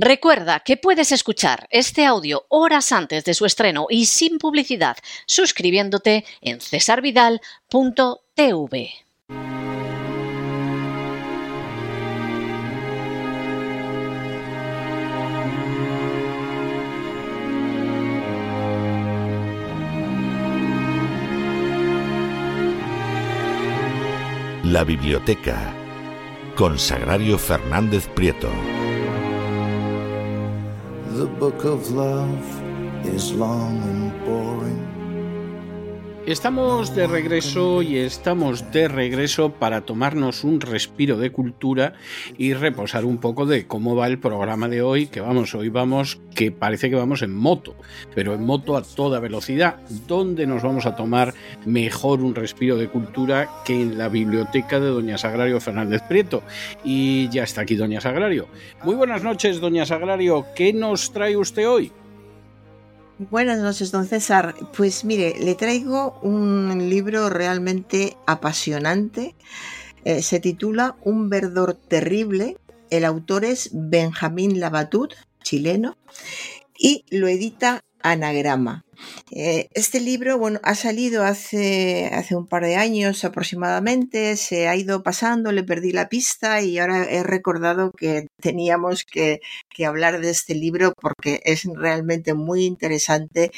Recuerda que puedes escuchar este audio horas antes de su estreno y sin publicidad suscribiéndote en cesarvidal.tv. La biblioteca con Sagrario Fernández Prieto. The book of love is long and boring. Estamos de regreso y estamos de regreso para tomarnos un respiro de cultura y reposar un poco de cómo va el programa de hoy, que vamos, hoy vamos, que parece que vamos en moto, pero en moto a toda velocidad, ¿dónde nos vamos a tomar mejor un respiro de cultura que en la biblioteca de Doña Sagrario Fernández Prieto? Y ya está aquí Doña Sagrario. Muy buenas noches, Doña Sagrario, ¿qué nos trae usted hoy? Buenas noches, don César. Pues mire, le traigo un libro realmente apasionante. Eh, se titula Un verdor terrible. El autor es Benjamín Labatut, chileno, y lo edita Anagrama. Eh, este libro, bueno, ha salido hace, hace un par de años aproximadamente, se ha ido pasando, le perdí la pista y ahora he recordado que teníamos que, que hablar de este libro porque es realmente muy interesante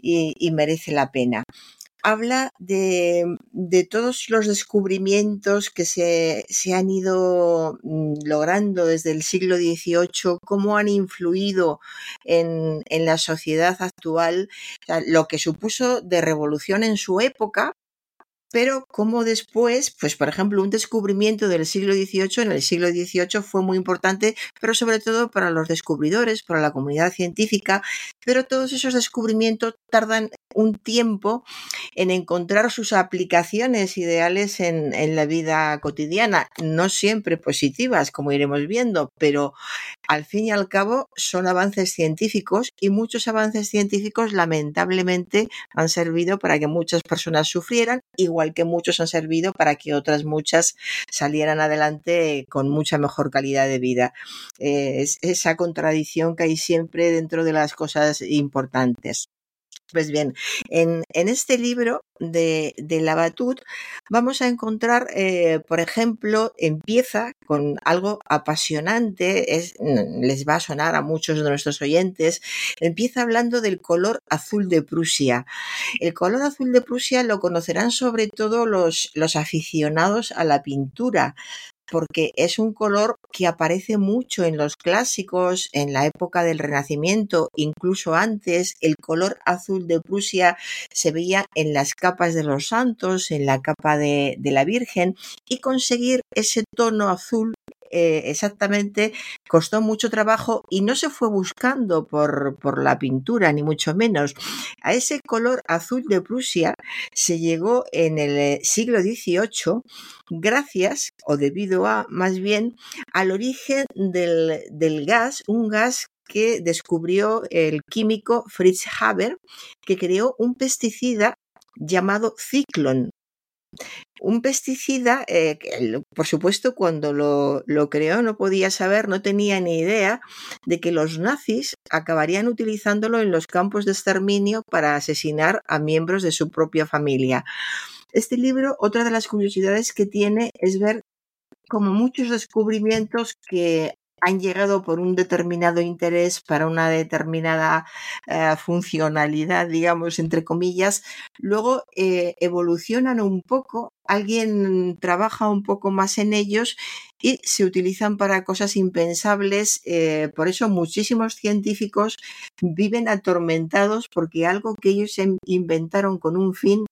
y, y merece la pena habla de, de, todos los descubrimientos que se, se, han ido mm, logrando desde el siglo XVIII, cómo han influido en, en la sociedad actual, lo que supuso de revolución en su época, pero como después, pues por ejemplo, un descubrimiento del siglo XVIII en el siglo XVIII fue muy importante, pero sobre todo para los descubridores, para la comunidad científica, pero todos esos descubrimientos tardan un tiempo en encontrar sus aplicaciones ideales en, en la vida cotidiana, no siempre positivas, como iremos viendo, pero al fin y al cabo son avances científicos y muchos avances científicos lamentablemente han servido para que muchas personas sufrieran, igual que muchos han servido para que otras muchas salieran adelante con mucha mejor calidad de vida. Eh, es esa contradicción que hay siempre dentro de las cosas importantes. Pues bien, en, en, este libro de, de la Batut vamos a encontrar, eh, por ejemplo, empieza con algo apasionante, es, les va a sonar a muchos de nuestros oyentes, empieza hablando del color azul de Prusia. El color azul de Prusia lo conocerán sobre todo los, los aficionados a la pintura, porque es un color que aparece mucho en los clásicos, en la época del Renacimiento, incluso antes, el color azul de Prusia se veía en las capas de los santos, en la capa de, de la Virgen, y conseguir ese tono azul eh, exactamente costó mucho trabajo y no se fue buscando por, por, la pintura, ni mucho menos. A ese color azul de Prusia se llegó en el siglo XVIII gracias, o debido a, más bien, al origen del, del gas, un gas que descubrió el químico Fritz Haber, que creó un pesticida llamado Ciclón, un pesticida, eh, por supuesto, cuando lo, lo, creó no podía saber, no tenía ni idea de que los nazis acabarían utilizándolo en los campos de exterminio para asesinar a miembros de su propia familia. Este libro, otra de las curiosidades que tiene es ver como muchos descubrimientos que han llegado por un determinado interés para una determinada eh, funcionalidad, digamos, entre comillas, luego eh, evolucionan un poco, alguien trabaja un poco más en ellos y se utilizan para cosas impensables. Eh, por eso muchísimos científicos viven atormentados porque algo que ellos inventaron con un fin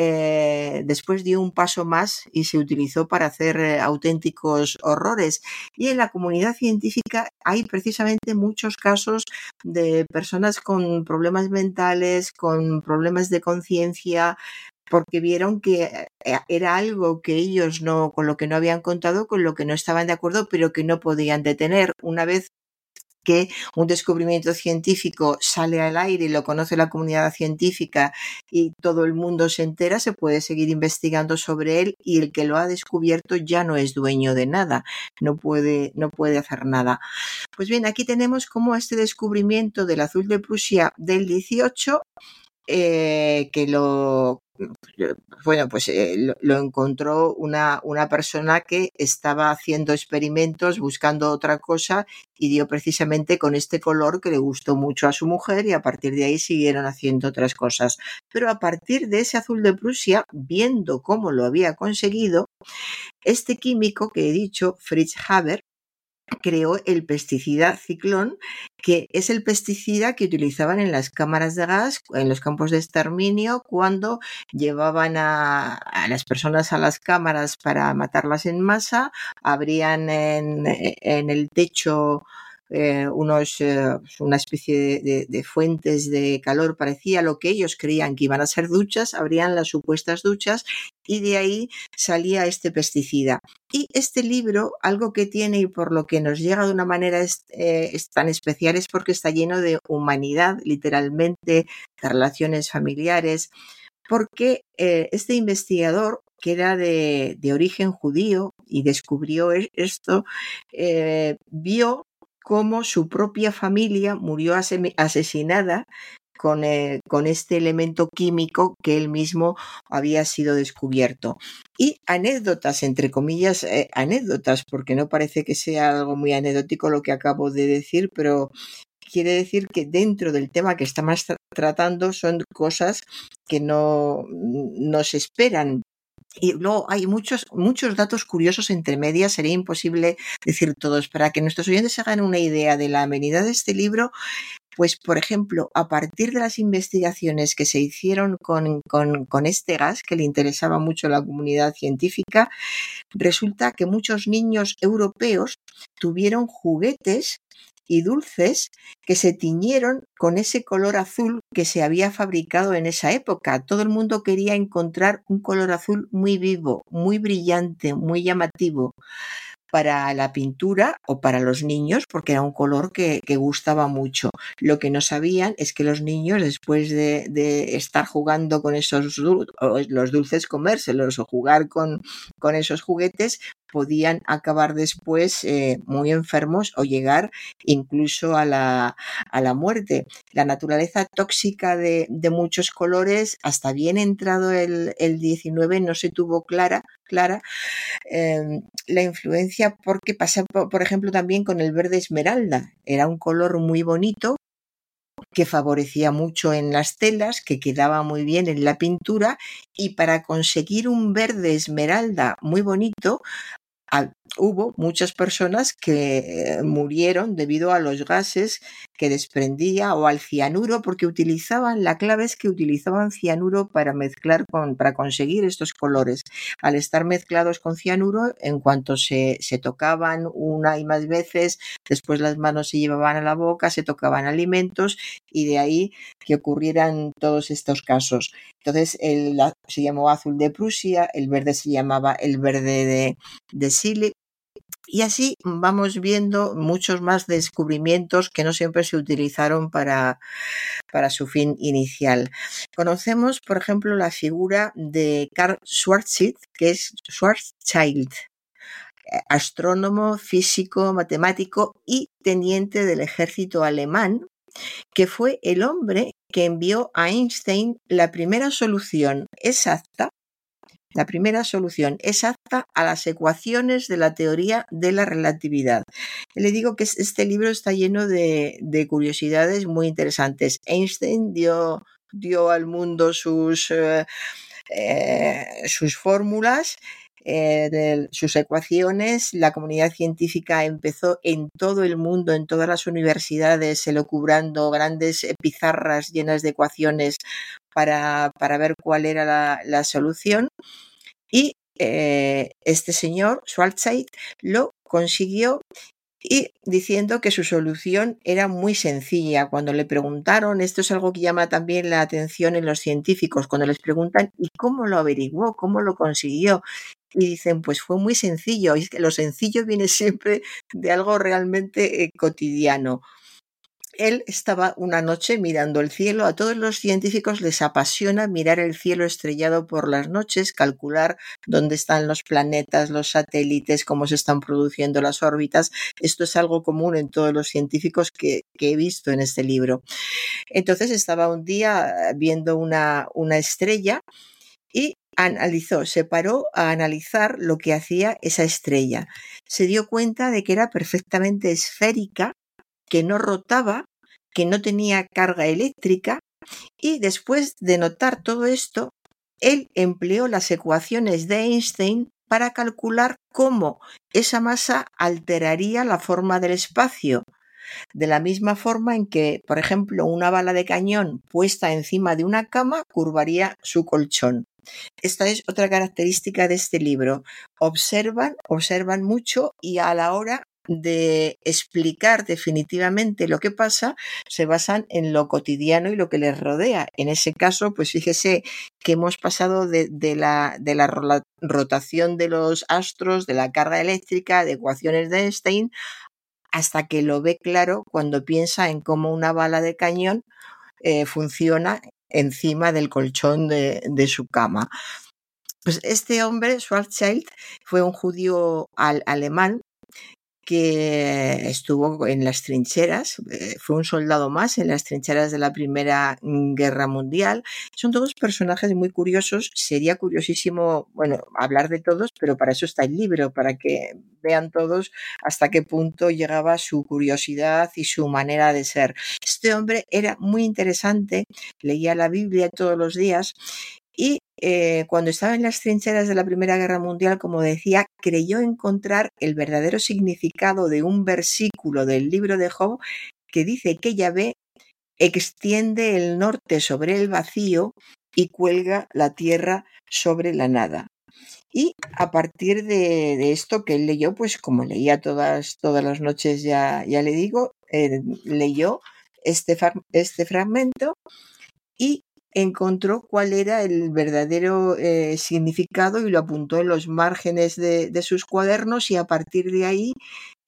eh, después dio un paso más y se utilizó para hacer eh, auténticos horrores. Y en la comunidad científica hay precisamente muchos casos de personas con problemas mentales, con problemas de conciencia, porque vieron que eh, era algo que ellos no, con lo que no habían contado, con lo que no estaban de acuerdo, pero que no podían detener. Una vez que un descubrimiento científico sale al aire y lo conoce la comunidad científica y todo el mundo se entera, se puede seguir investigando sobre él y el que lo ha descubierto ya no es dueño de nada, no puede, no puede hacer nada. Pues bien, aquí tenemos como este descubrimiento del azul de Prusia del 18 eh, que lo bueno, pues eh, lo, encontró una, una persona que estaba haciendo experimentos buscando otra cosa y dio precisamente con este color que le gustó mucho a su mujer y a partir de ahí siguieron haciendo otras cosas. Pero a partir de ese azul de Prusia, viendo cómo lo había conseguido, este químico que he dicho, Fritz Haber, creó el pesticida ciclón, que es el pesticida que utilizaban en las cámaras de gas, en los campos de exterminio, cuando llevaban a, las personas a las cámaras para matarlas en masa, abrían en, en el techo eh, unos, eh, una especie de, fuentes de calor, parecía lo que ellos creían que iban a ser duchas, abrían las supuestas duchas y de ahí salía este pesticida. Y este libro, algo que tiene y por lo que nos llega de una manera eh, tan especial es porque está lleno de humanidad, literalmente, de relaciones familiares, porque este investigador que era de, origen judío y descubrió e-, esto, vio cómo su propia familia murió asesinada con, eh, con, este elemento químico que él mismo había sido descubierto. Y anécdotas, entre comillas, eh, anécdotas, porque no parece que sea algo muy anecdótico lo que acabo de decir, pero quiere decir que dentro del tema que estamos tratando son cosas que no, no se esperan y luego hay muchos, muchos datos curiosos entre medias, sería imposible decir todos. Para que nuestros oyentes se hagan una idea de la amenidad de este libro, pues, por ejemplo, a partir de las investigaciones que se hicieron con, con, con, este gas, que le interesaba mucho a la comunidad científica, resulta que muchos niños europeos tuvieron juguetes y dulces que se tiñeron con ese color azul que se había fabricado en esa época. Todo el mundo quería encontrar un color azul muy vivo, muy brillante, muy llamativo para la pintura o para los niños, porque era un color que, gustaba mucho. Lo que no sabían es que los niños, después de, estar jugando con esos los dulces, comérselos o jugar con, con esos juguetes, podían acabar después eh, muy enfermos o llegar incluso a la, a la muerte. La naturaleza tóxica de, de, muchos colores, hasta bien entrado el, el 19, no se tuvo clara, clara em, la influencia porque pasa, por ejemplo, también con el verde esmeralda. Era un color muy bonito que favorecía mucho en las telas, que quedaba muy bien en la pintura y para conseguir un verde esmeralda muy bonito I hubo muchas personas que eh, murieron debido a los gases que desprendía o al cianuro porque utilizaban la clave es que utilizaban cianuro para mezclar con para conseguir estos colores. Al estar mezclados con cianuro en cuanto se, se tocaban una y más veces después las manos se llevaban a la boca se tocaban alimentos y de ahí que ocurrieran todos estos casos. Entonces el, se llamó azul de Prusia el verde se llamaba el verde de, de Sile y así vamos viendo muchos más descubrimientos que no siempre se utilizaron para, para su fin inicial. Conocemos, por ejemplo, la figura de Karl Schwarzschild, que es Schwarzschild, eh, astrónomo, físico, matemático y teniente del ejército alemán, que fue el hombre que envió a Einstein la primera solución exacta la primera solución exacta a las ecuaciones de la teoría de la relatividad. Le digo que este libro está lleno de, curiosidades muy interesantes. Einstein dio, al mundo sus, eh, eh, fórmulas eh, sus ecuaciones, la comunidad científica empezó en todo el mundo, en todas las universidades, elocubrando grandes pizarras llenas de ecuaciones para, ver cuál era la, la solución. Y eh, este señor, Schwarzschild, lo consiguió y diciendo que su solución era muy sencilla. Cuando le preguntaron, esto es algo que llama también la atención en los científicos, cuando les preguntan, ¿y cómo lo averiguó? ¿Cómo lo consiguió? y dicen, pues fue muy sencillo, y es que lo sencillo viene siempre de algo realmente eh, cotidiano él estaba una noche mirando el cielo. A todos los científicos les apasiona mirar el cielo estrellado por las noches, calcular dónde están los planetas, los satélites, cómo se están produciendo las órbitas. Esto es algo común en todos los científicos que, he visto en este libro. Entonces estaba un día viendo una, una estrella y analizó, se paró a analizar lo que hacía esa estrella. Se dio cuenta de que era perfectamente esférica que no rotaba, que no tenía carga eléctrica y después de notar todo esto, él empleó las ecuaciones de Einstein para calcular cómo esa masa alteraría la forma del espacio. De la misma forma en que, por ejemplo, una bala de cañón puesta encima de una cama curvaría su colchón. Esta es otra característica de este libro. Observan, observan mucho y a la hora de explicar definitivamente lo que pasa se basan en lo cotidiano y lo que les rodea. En ese caso, pues fíjese que hemos pasado de, la, de la rotación de los astros, de la carga eléctrica, de ecuaciones de Einstein, hasta que lo ve claro cuando piensa en cómo una bala de cañón eh, funciona encima del colchón de, de su cama. Pues este hombre, Schwarzschild, fue un judío alemán que estuvo en las trincheras, eh, fue un soldado más en las trincheras de la Primera Guerra Mundial. Son todos personajes muy curiosos. Sería curiosísimo, bueno, hablar de todos, pero para eso está el libro, para que vean todos hasta qué punto llegaba su curiosidad y su manera de ser. Este hombre era muy interesante, leía la Biblia todos los días y eh, cuando estaba en las trincheras de la Primera Guerra Mundial, como decía, creyó encontrar el verdadero significado de un versículo del libro de Job que dice que Yahvé extiende el norte sobre el vacío y cuelga la tierra sobre la nada. Y a partir de, esto que él leyó, pues como leía todas, todas las noches, ya, ya le digo, eh, leyó este, este fragmento y encontró cuál era el verdadero eh, significado y lo apuntó en los márgenes de, sus cuadernos y a partir de ahí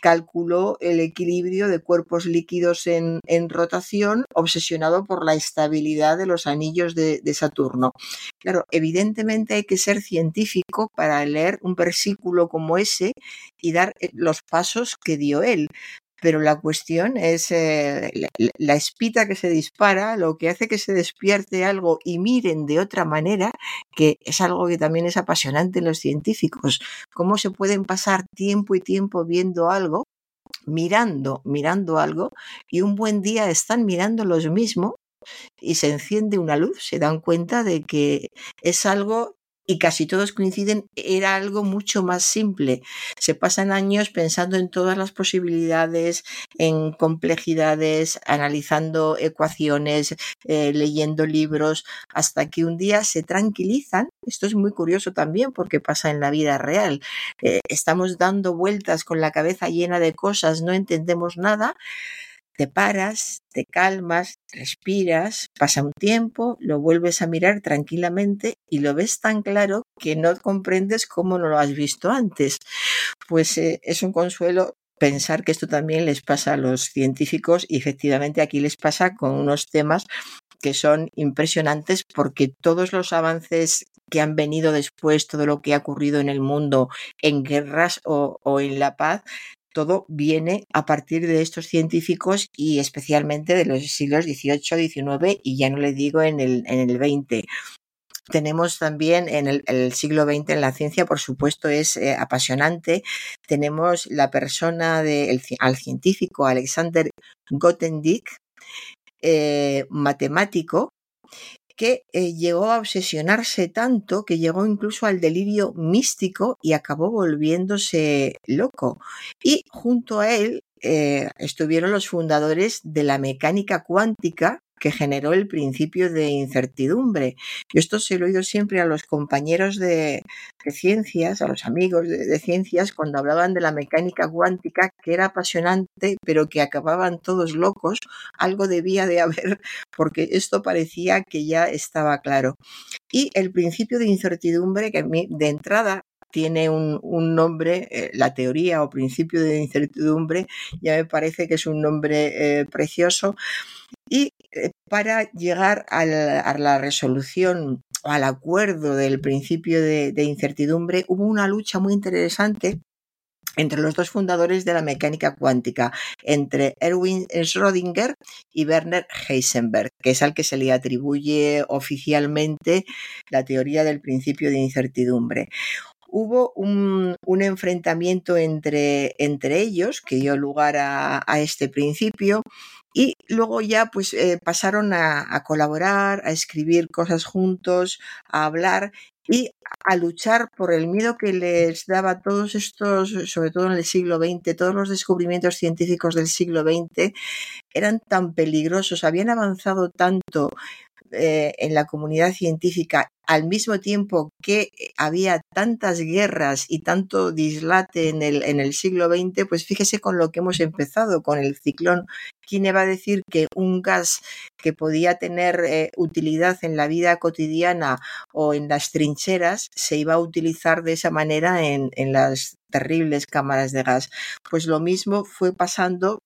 calculó el equilibrio de cuerpos líquidos en, rotación, obsesionado por la estabilidad de los anillos de, de, Saturno. Claro, evidentemente hay que ser científico para leer un versículo como ese y dar eh, los pasos que dio él, pero la cuestión es eh, la, espita que se dispara, lo que hace que se despierte algo y miren de otra manera, que es algo que también es apasionante en los científicos, cómo se pueden pasar tiempo y tiempo viendo algo mirando, mirando algo, y un buen día están mirando lo mismo y se enciende una luz, se dan cuenta de que es algo y casi todos coinciden, era algo mucho más simple. Se pasan años pensando en todas las posibilidades, en complejidades, analizando ecuaciones, eh, leyendo libros, hasta que un día se tranquilizan. Esto es muy curioso también porque pasa en la vida real. Eh, estamos dando vueltas con la cabeza llena de cosas, no entendemos nada te paras, te calmas, respiras, pasa un tiempo, lo vuelves a mirar tranquilamente y lo ves tan claro que no comprendes cómo no lo has visto antes. Pues eh, es un consuelo pensar que esto también les pasa a los científicos y efectivamente aquí les pasa con unos temas que son impresionantes porque todos los avances que han venido después, todo lo que ha ocurrido en el mundo en guerras o, o en la paz, todo viene a partir de estos científicos y especialmente de los siglos XVIII, XIX y ya no le digo en el, en el XX. Tenemos también en el, siglo XX en la ciencia, por supuesto, es eh, apasionante. Tenemos la persona del al científico Alexander Grothendieck, eh, matemático, que eh, llegó a obsesionarse tanto que llegó incluso al delirio místico y acabó volviéndose loco. Y junto a él eh, estuvieron los fundadores de la mecánica cuántica, que generó el principio de incertidumbre. Y esto se lo he oído siempre a los compañeros de, ciencias, a los amigos de, ciencias, cuando hablaban de la mecánica cuántica, que era apasionante, pero que acababan todos locos. Algo debía de haber, porque esto parecía que ya estaba claro. Y el principio de incertidumbre, que de entrada tiene un, nombre, eh, la teoría o principio de incertidumbre, ya me parece que es un nombre eh, precioso. Y para llegar a la, resolución o al acuerdo del principio de, incertidumbre, hubo una lucha muy interesante entre los dos fundadores de la mecánica cuántica, entre Erwin Schrödinger y Werner Heisenberg, que es al que se le atribuye oficialmente la teoría del principio de incertidumbre. Hubo un, enfrentamiento entre, entre, ellos que dio lugar a, este principio y luego ya pues eh, pasaron a, a, colaborar, a escribir cosas juntos, a hablar y a luchar por el miedo que les daba todos estos, sobre todo en el siglo XX, todos los descubrimientos científicos del siglo XX eran tan peligrosos, habían avanzado tanto eh, en la comunidad científica al mismo tiempo que había tantas guerras y tanto dislate en el, en el siglo XX, pues fíjese con lo que hemos empezado, con el ciclón. ¿Quién iba a decir que un gas que podía tener eh, utilidad en la vida cotidiana o en las trincheras se iba a utilizar de esa manera en, en las terribles cámaras de gas? Pues lo mismo fue pasando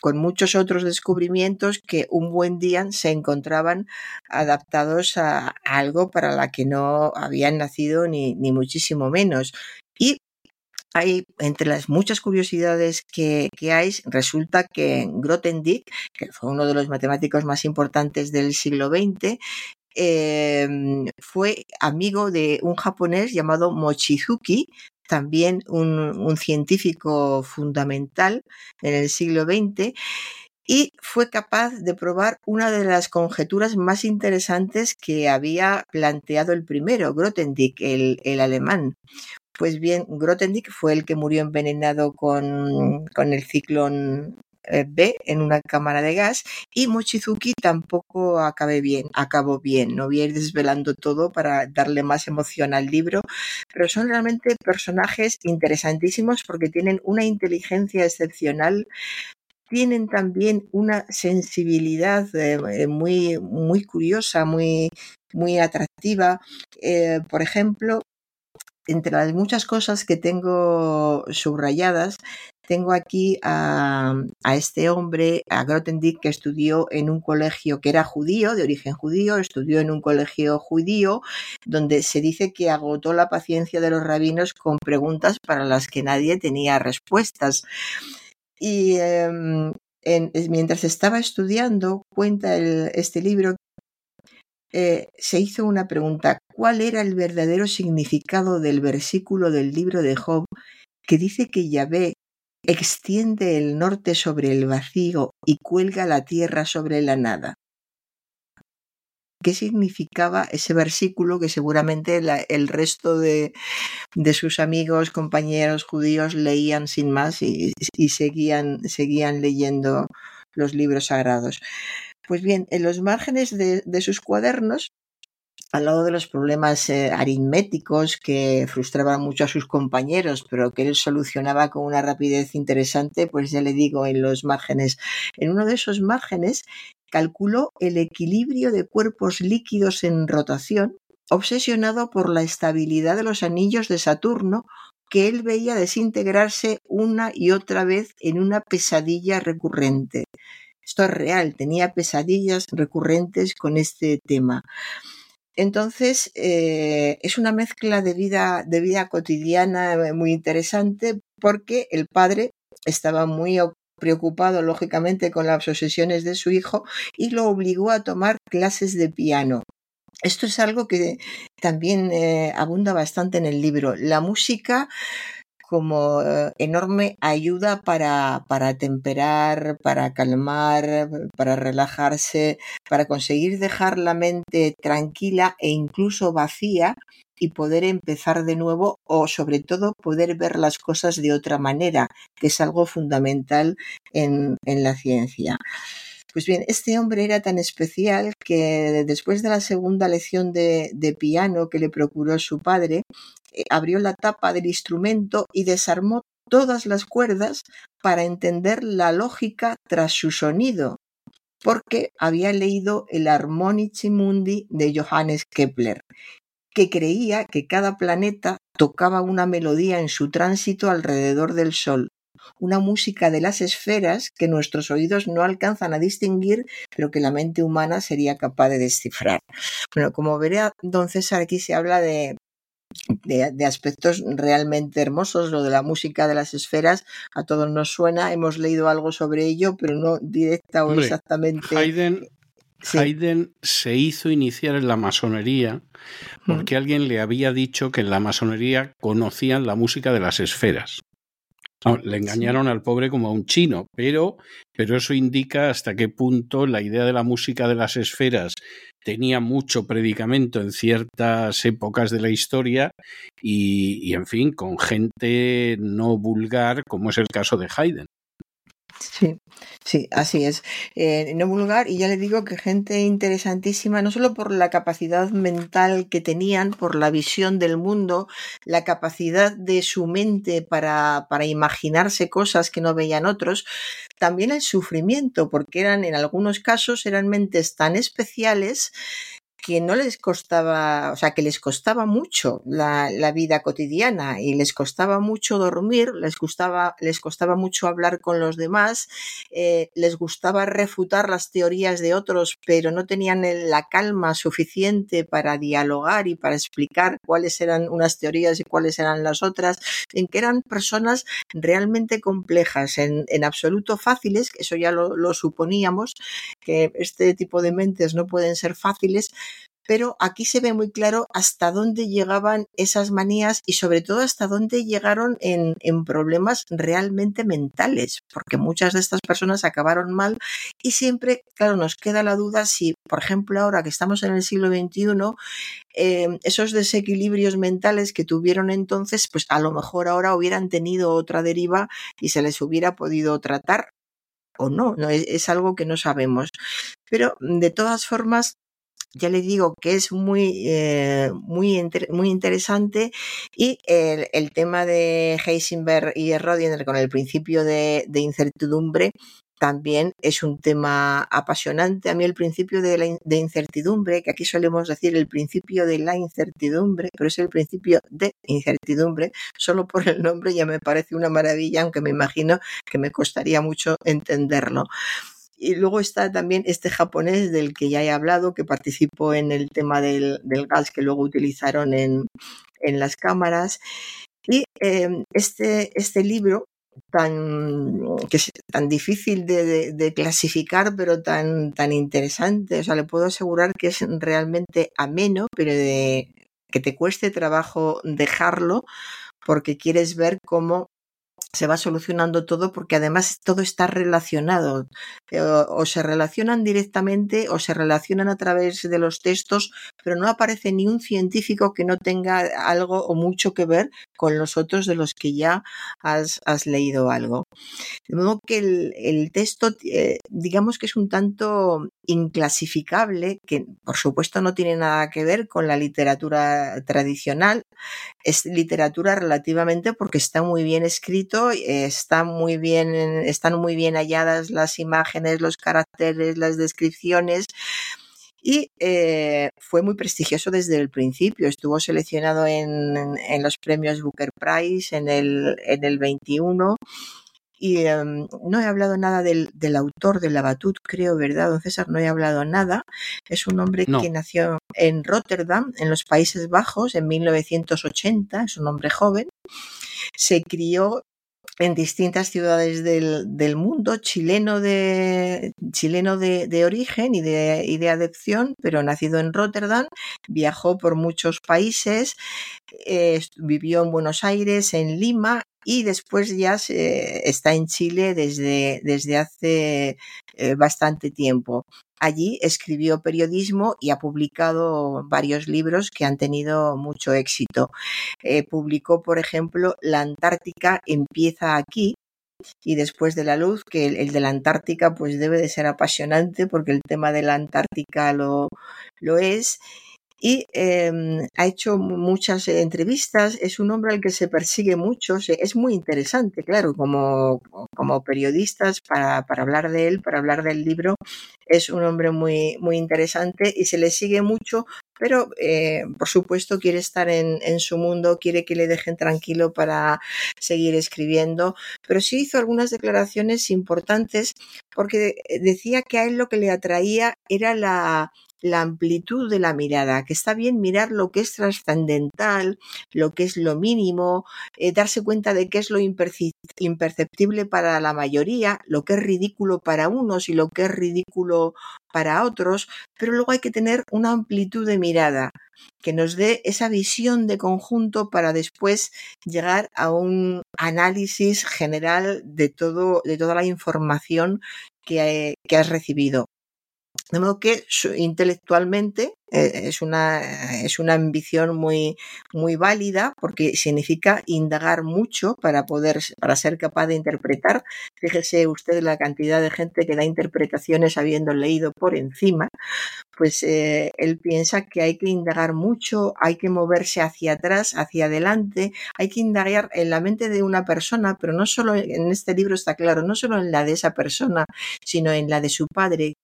con muchos otros descubrimientos que un buen día se encontraban adaptados a, algo para la que no habían nacido ni, muchísimo menos. Y hay, entre las muchas curiosidades que, hay, resulta que Grothendieck, que fue uno de los matemáticos más importantes del siglo XX, em, fue amigo de un japonés llamado Mochizuki, también un, científico fundamental en el siglo XX, y fue capaz de probar una de las conjeturas más interesantes que había planteado el primero, Grothendieck, el, el alemán. Pues bien, Grothendieck fue el que murió envenenado con, con el ciclón B en una cámara de gas y Mochizuki tampoco acabe bien, acabó bien. No voy a ir desvelando todo para darle más emoción al libro, pero son realmente personajes interesantísimos porque tienen una inteligencia excepcional, tienen también una sensibilidad eh, muy, muy curiosa, muy, muy atractiva. Eh, por ejemplo, entre las muchas cosas que tengo subrayadas, tengo aquí a, este hombre, a Grothendieck, que estudió en un colegio que era judío, de origen judío, estudió en un colegio judío, donde se dice que agotó la paciencia de los rabinos con preguntas para las que nadie tenía respuestas. Y em, mientras estaba estudiando, cuenta este libro, eh, se hizo una pregunta, ¿cuál era el verdadero significado del versículo del libro de Job que dice que Yahvé extiende el norte sobre el vacío y cuelga la tierra sobre la nada. ¿Qué significaba ese versículo que seguramente el resto de, sus amigos, compañeros judíos leían sin más y, seguían, seguían leyendo los libros sagrados? Pues bien, en los márgenes de sus cuadernos al lado de los problemas eh, aritméticos que frustraban mucho a sus compañeros, pero que él solucionaba con una rapidez interesante, pues ya le digo, en los márgenes. En uno de esos márgenes calculó el equilibrio de cuerpos líquidos en rotación, obsesionado por la estabilidad de los anillos de Saturno, que él veía desintegrarse una y otra vez en una pesadilla recurrente. Esto es real, tenía pesadillas recurrentes con este tema. Entonces, eh, es una mezcla de vida, de vida cotidiana eh, muy interesante porque el padre estaba muy preocupado, lógicamente, con las obsesiones de su hijo y lo obligó a tomar clases de piano. Esto es algo que también eh, abunda bastante en el libro. La música como eh, enorme ayuda para, para temperar, para calmar, para relajarse, para conseguir dejar la mente tranquila e incluso vacía y poder empezar de nuevo o sobre todo poder ver las cosas de otra manera, que es algo fundamental en, en la ciencia. Pues bien, este hombre era tan especial que después de la segunda lección de, piano que le procuró su padre, eh, abrió la tapa del instrumento y desarmó todas las cuerdas para entender la lógica tras su sonido, porque había leído el Harmonici Mundi de Johannes Kepler. que creía que cada planeta tocaba una melodía en su tránsito alrededor del Sol, una música de las esferas que nuestros oídos no alcanzan a distinguir, pero que la mente humana sería capaz de descifrar. Bueno, como veré, don César, aquí se habla de, de, aspectos realmente hermosos. Lo de la música de las esferas a todos nos suena, hemos leído algo sobre ello, pero no directa o exactamente. Haydn, Haydn se hizo iniciar en la masonería porque alguien le había dicho que en la masonería conocían la música de las esferas le engañaron al pobre como a un chino, pero, pero eso indica hasta qué punto la idea de la música de las esferas tenía mucho predicamento en ciertas épocas de la historia y, y en fin, con gente no vulgar, como es el caso de Haydn. Sí, sí, así es. Eh, no vulgar, y ya le digo que gente interesantísima, no solo por la capacidad mental que tenían, por la visión del mundo, la capacidad de su mente para, para imaginarse cosas que no veían otros, también el sufrimiento, porque eran, en algunos casos, eran mentes tan especiales que no les costaba, o sea, que les costaba mucho la, vida cotidiana y les costaba mucho dormir, les gustaba, les costaba mucho hablar con los demás, eh, les gustaba refutar las teorías de otros, pero no tenían la calma suficiente para dialogar y para explicar cuáles eran unas teorías y cuáles eran las otras, en que eran personas realmente complejas, en, en absoluto fáciles, eso ya lo suponíamos, que este tipo de mentes no pueden ser fáciles, pero aquí se ve muy claro hasta dónde llegaban esas manías y sobre todo hasta dónde llegaron en, problemas realmente mentales, porque muchas de estas personas acabaron mal y siempre, claro, nos queda la duda si, por ejemplo, ahora que estamos en el siglo XXI, em, esos desequilibrios mentales que tuvieron entonces, pues a lo mejor ahora hubieran tenido otra deriva y se les hubiera podido tratar o no, no es algo que no sabemos. Pero de todas formas, ya le digo que es muy, eh, muy, muy interesante y el, tema de Heisenberg y Rodinger con el principio de, de, incertidumbre también es un tema apasionante. A mí el principio de, la, de incertidumbre, que aquí solemos decir el principio de la incertidumbre, pero es el principio de incertidumbre, solo por el nombre ya me parece una maravilla, aunque me imagino que me costaría mucho entenderlo. Y luego está también este japonés del que ya he hablado, que participó en el tema del, del gas que luego utilizaron en, en las cámaras. Y eh, este, este libro, tan, que es tan difícil de, de, de, clasificar, pero tan, tan interesante, o sea, le puedo asegurar que es realmente ameno, pero de, que te cueste trabajo dejarlo, porque quieres ver cómo se va solucionando todo porque además todo está relacionado eh, o, se relacionan directamente o se relacionan a través de los textos pero no aparece ni un científico que no tenga algo o mucho que ver con los otros de los que ya has, leído algo. De modo que el, el texto eh, digamos que es un tanto inclasificable que por supuesto no tiene nada que ver con la literatura tradicional es literatura relativamente porque está muy bien escrito está muy bien, están muy bien halladas las imágenes, los caracteres, las descripciones. Y eh, fue muy prestigioso desde el principio. Estuvo seleccionado en, en los premios Booker Prize en el, en el 21 y um, no he hablado nada del, del, autor de la Batut, creo, ¿verdad, don César? No he hablado nada. Es un hombre no. que nació en Rotterdam, en los Países Bajos, en 1980, es un hombre joven. Se crió en distintas ciudades del, del mundo, chileno de, chileno de, de origen y de, y de, adopción, pero nacido en Rotterdam, viajó por muchos países, eh, vivió en Buenos Aires, en Lima y después ya está en Chile desde, desde hace eh, bastante tiempo. Allí escribió periodismo y ha publicado varios libros que han tenido mucho éxito. Eh, publicó, por ejemplo, La Antártica empieza aquí, y después de la luz, que el, el, de la Antártica pues debe de ser apasionante porque el tema de la Antártica lo, lo es y eh, ha hecho muchas entrevistas, es un hombre al que se persigue mucho, es muy interesante, claro, como, como periodistas para, para, hablar de él, para hablar del libro, es un hombre muy, muy interesante y se le sigue mucho pero eh, por supuesto quiere estar en, en, su mundo, quiere que le dejen tranquilo para seguir escribiendo, pero sí hizo algunas declaraciones importantes porque decía que a él lo que le atraía era la, la amplitud de la mirada, que está bien mirar lo que es trascendental, lo que es lo mínimo, eh, darse cuenta de qué es lo imperceptible para la mayoría, lo que es ridículo para unos y lo que es ridículo para otros, pero luego hay que tener una amplitud de mirada que nos dé esa visión de conjunto para después llegar a un análisis general de todo, de toda la información que, que has recibido. De modo que intelectualmente eh, es, una, es una ambición muy, muy válida porque significa indagar mucho para poder, para ser capaz de interpretar. Fíjese usted la cantidad de gente que da interpretaciones habiendo leído por encima. Pues eh, él piensa que hay que indagar mucho, hay que moverse hacia atrás, hacia adelante, hay que indagar en la mente de una persona, pero no solo en este libro está claro, no solo en la de esa persona, sino en la de su padre,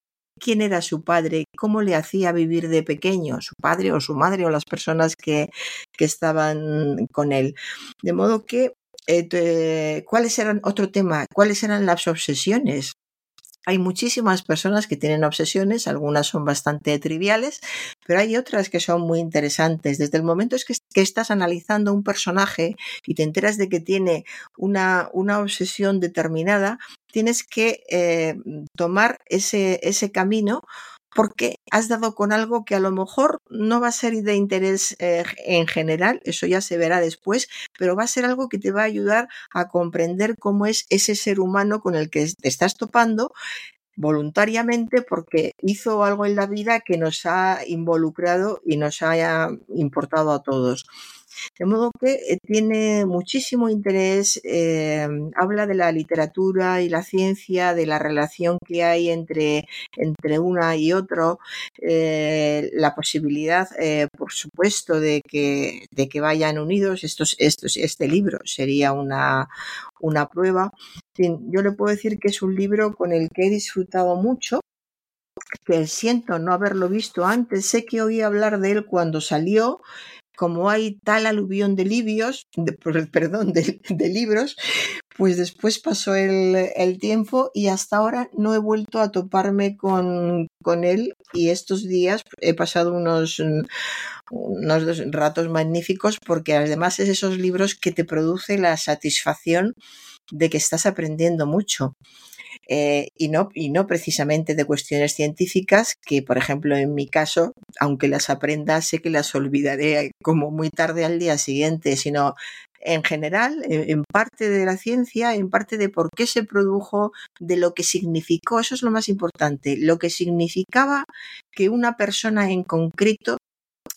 quién era su padre, cómo le hacía vivir de pequeño, su padre o su madre o las personas que, que estaban con él. De modo que, eh, ¿cuáles eran otro tema? ¿Cuáles eran las obsesiones? Hay muchísimas personas que tienen obsesiones, algunas son bastante triviales, pero hay otras que son muy interesantes. Desde el momento es que, estás analizando un personaje y te enteras de que tiene una, una obsesión determinada, tienes que eh, tomar ese, ese camino porque has dado con algo que a lo mejor no va a ser de interés eh, en general, eso ya se verá después, pero va a ser algo que te va a ayudar a comprender cómo es ese ser humano con el que te estás topando voluntariamente porque hizo algo en la vida que nos ha involucrado y nos haya importado a todos. De modo que eh, tiene muchísimo interés, eh, habla de la literatura y la ciencia, de la relación que hay entre, entre una y otro, eh, la posibilidad, por supuesto, de que, de que vayan unidos. Estos, estos, este libro sería una, una prueba. Yo le puedo decir que es un libro con el que he disfrutado mucho que siento no haberlo visto antes. Sé que oí hablar de él cuando salió como hay tal aluvión de libios, perdón, de, libros, pues después pasó el, tiempo y hasta ahora no he vuelto a toparme con, con él y estos días he pasado unos, unos ratos magníficos porque además es esos libros que te produce la satisfacción de que estás aprendiendo mucho. Eh, y, no, y no precisamente de cuestiones científicas que, por ejemplo, en mi caso, aunque las aprenda, sé que las olvidaré como muy tarde al día siguiente, sino en general, en parte de la ciencia, en parte de por qué se produjo, de lo que significó, eso es lo más importante, lo que significaba que una persona en concreto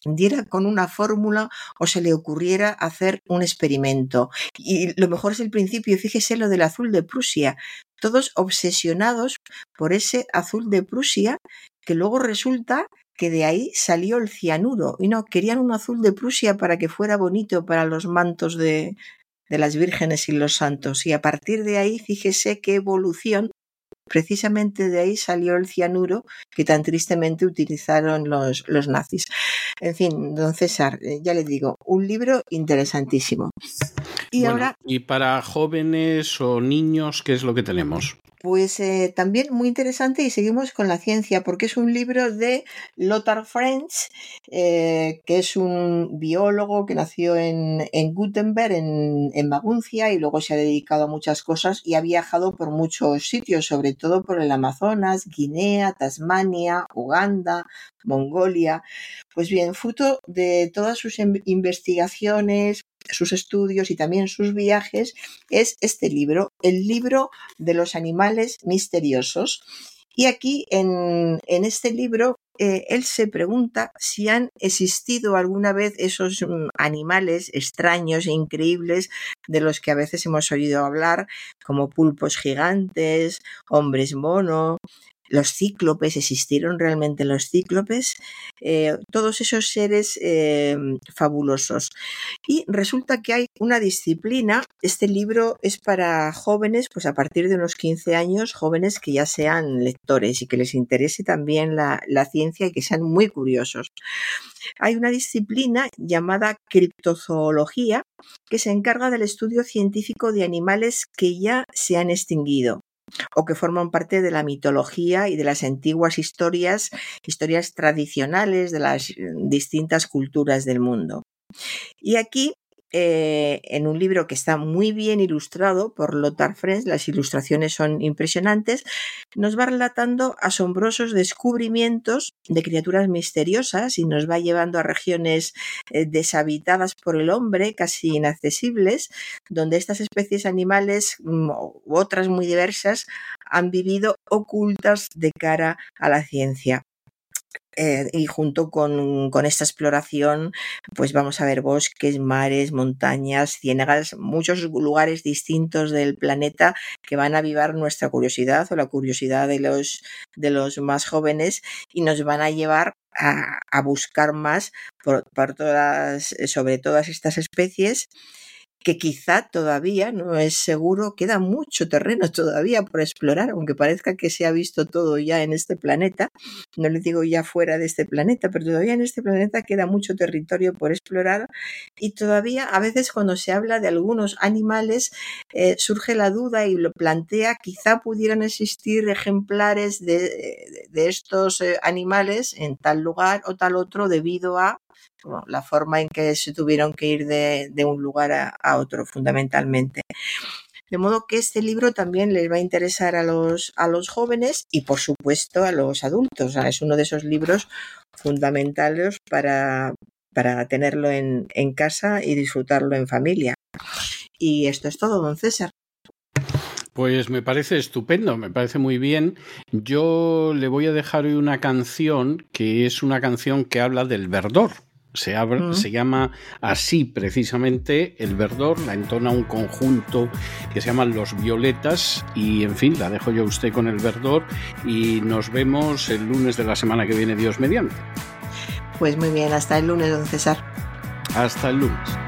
diera con una fórmula o se le ocurriera hacer un experimento. Y lo mejor es el principio, fíjese lo del azul de Prusia, todos obsesionados por ese azul de Prusia, que luego resulta que de ahí salió el cianuro. Y no, querían un azul de Prusia para que fuera bonito para los mantos de, de las vírgenes y los santos. Y a partir de ahí, fíjese qué evolución Precisamente de ahí salió el cianuro que tan tristemente utilizaron los, los nazis. En fin, don César, eh, ya le digo, un libro interesantísimo. Y ahora. ¿Y para jóvenes o niños qué es lo que tenemos? Pues eh, también muy interesante y seguimos con la ciencia porque es un libro de Lothar French, eh, que es un biólogo que nació en, en Gutenberg, en, en, Maguncia, y luego se ha dedicado a muchas cosas y ha viajado por muchos sitios, sobre todo por el Amazonas, Guinea, Tasmania, Uganda, Mongolia. Pues bien, fruto de todas sus investigaciones, sus estudios y también sus viajes, es este libro, el libro de los animales misteriosos. Y aquí en, este libro eh, él se pregunta si han existido alguna vez esos mm, animales extraños e increíbles de los que a veces hemos oído hablar, como pulpos gigantes, hombres mono, los cíclopes, existieron realmente los cíclopes, eh, todos esos seres eh, fabulosos. Y resulta que hay una disciplina, este libro es para jóvenes, pues a partir de unos 15 años, jóvenes que ya sean lectores y que les interese también la, la ciencia y que sean muy curiosos. Hay una disciplina llamada criptozoología que se encarga del estudio científico de animales que ya se han extinguido o que forman parte de la mitología y de las antiguas historias, historias tradicionales de las distintas culturas del mundo. Y aquí eh, en un libro que está muy bien ilustrado por Lothar Frenz, las ilustraciones son impresionantes, nos va relatando asombrosos descubrimientos de criaturas misteriosas y nos va llevando a regiones eh, deshabitadas por el hombre, casi inaccesibles, donde estas especies animales mm, u otras muy diversas han vivido ocultas de cara a la ciencia. Eh, y junto con, con, esta exploración, pues vamos a ver bosques, mares, montañas, ciénagas, muchos lugares distintos del planeta que van a avivar nuestra curiosidad o la curiosidad de los, de los más jóvenes y nos van a llevar a, a buscar más por, por todas, sobre todas estas especies que quizá todavía no es seguro, queda mucho terreno todavía por explorar, aunque parezca que se ha visto todo ya en este planeta, no le digo ya fuera de este planeta, pero todavía en este planeta queda mucho territorio por explorar. Y todavía a veces cuando se habla de algunos animales eh, surge la duda y lo plantea, quizá pudieran existir ejemplares de, de estos eh, animales en tal lugar o tal otro debido a la forma en que se tuvieron que ir de, un lugar a, a, otro fundamentalmente. De modo que este libro también les va a interesar a los, a los jóvenes y por supuesto a los adultos. es uno de esos libros fundamentales para, para tenerlo en, en casa y disfrutarlo en familia. Y esto es todo, don César. Pues me parece estupendo, me parece muy bien. Yo le voy a dejar hoy una canción que es una canción que habla del verdor. Se, abre, mm. se, llama así precisamente el verdor, la entona un conjunto que se llaman los violetas y en fin, la dejo yo a usted con el verdor y nos vemos el lunes de la semana que viene, Dios mediante. Pues muy bien, hasta el lunes, don César. Hasta el lunes.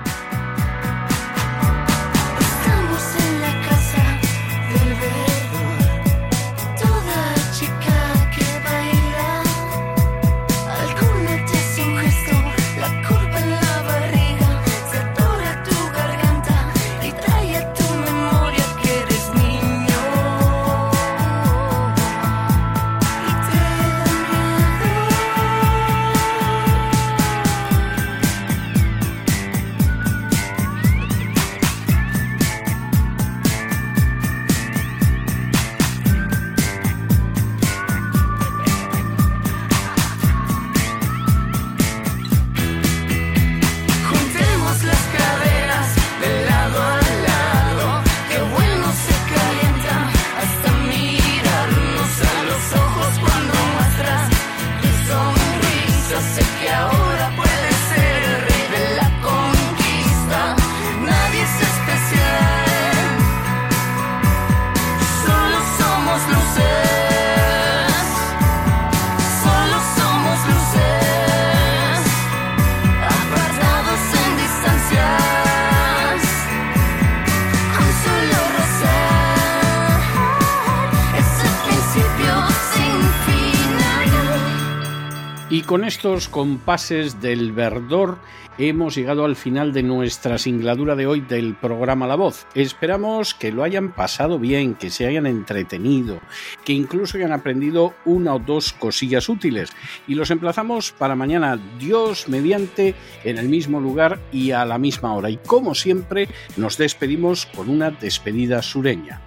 Con estos compases del verdor hemos llegado al final de nuestra singladura de hoy del programa La Voz. Esperamos que lo hayan pasado bien, que se hayan entretenido, que incluso hayan aprendido una o dos cosillas útiles. Y los emplazamos para mañana, Dios mediante, en el mismo lugar y a la misma hora. Y como siempre, nos despedimos con una despedida sureña.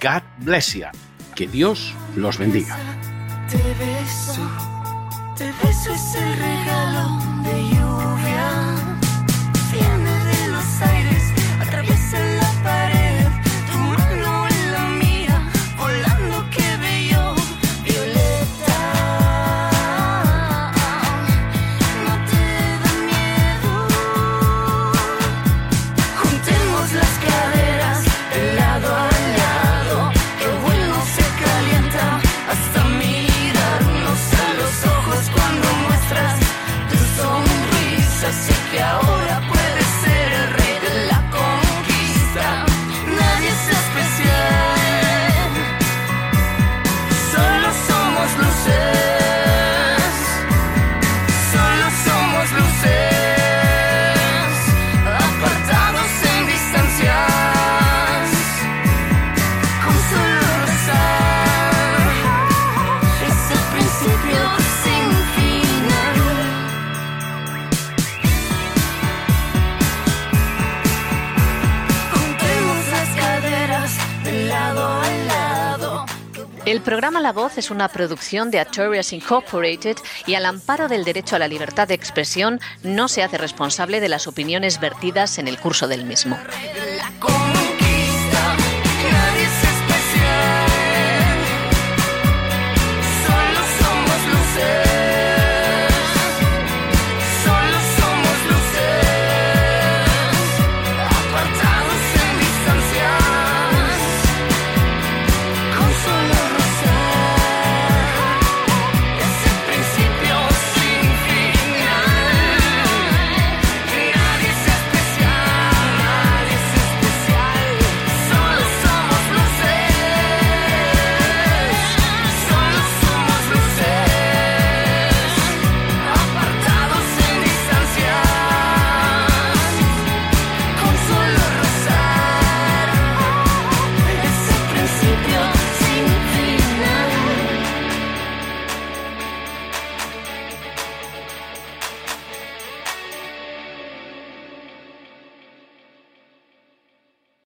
God bless you. Que Dios los bendiga. Te beso es el regalo de lluvia. Programa La Voz es una producción de Artorias Incorporated y al amparo del derecho a la libertad de expresión no se hace responsable de las opiniones vertidas en el curso del mismo.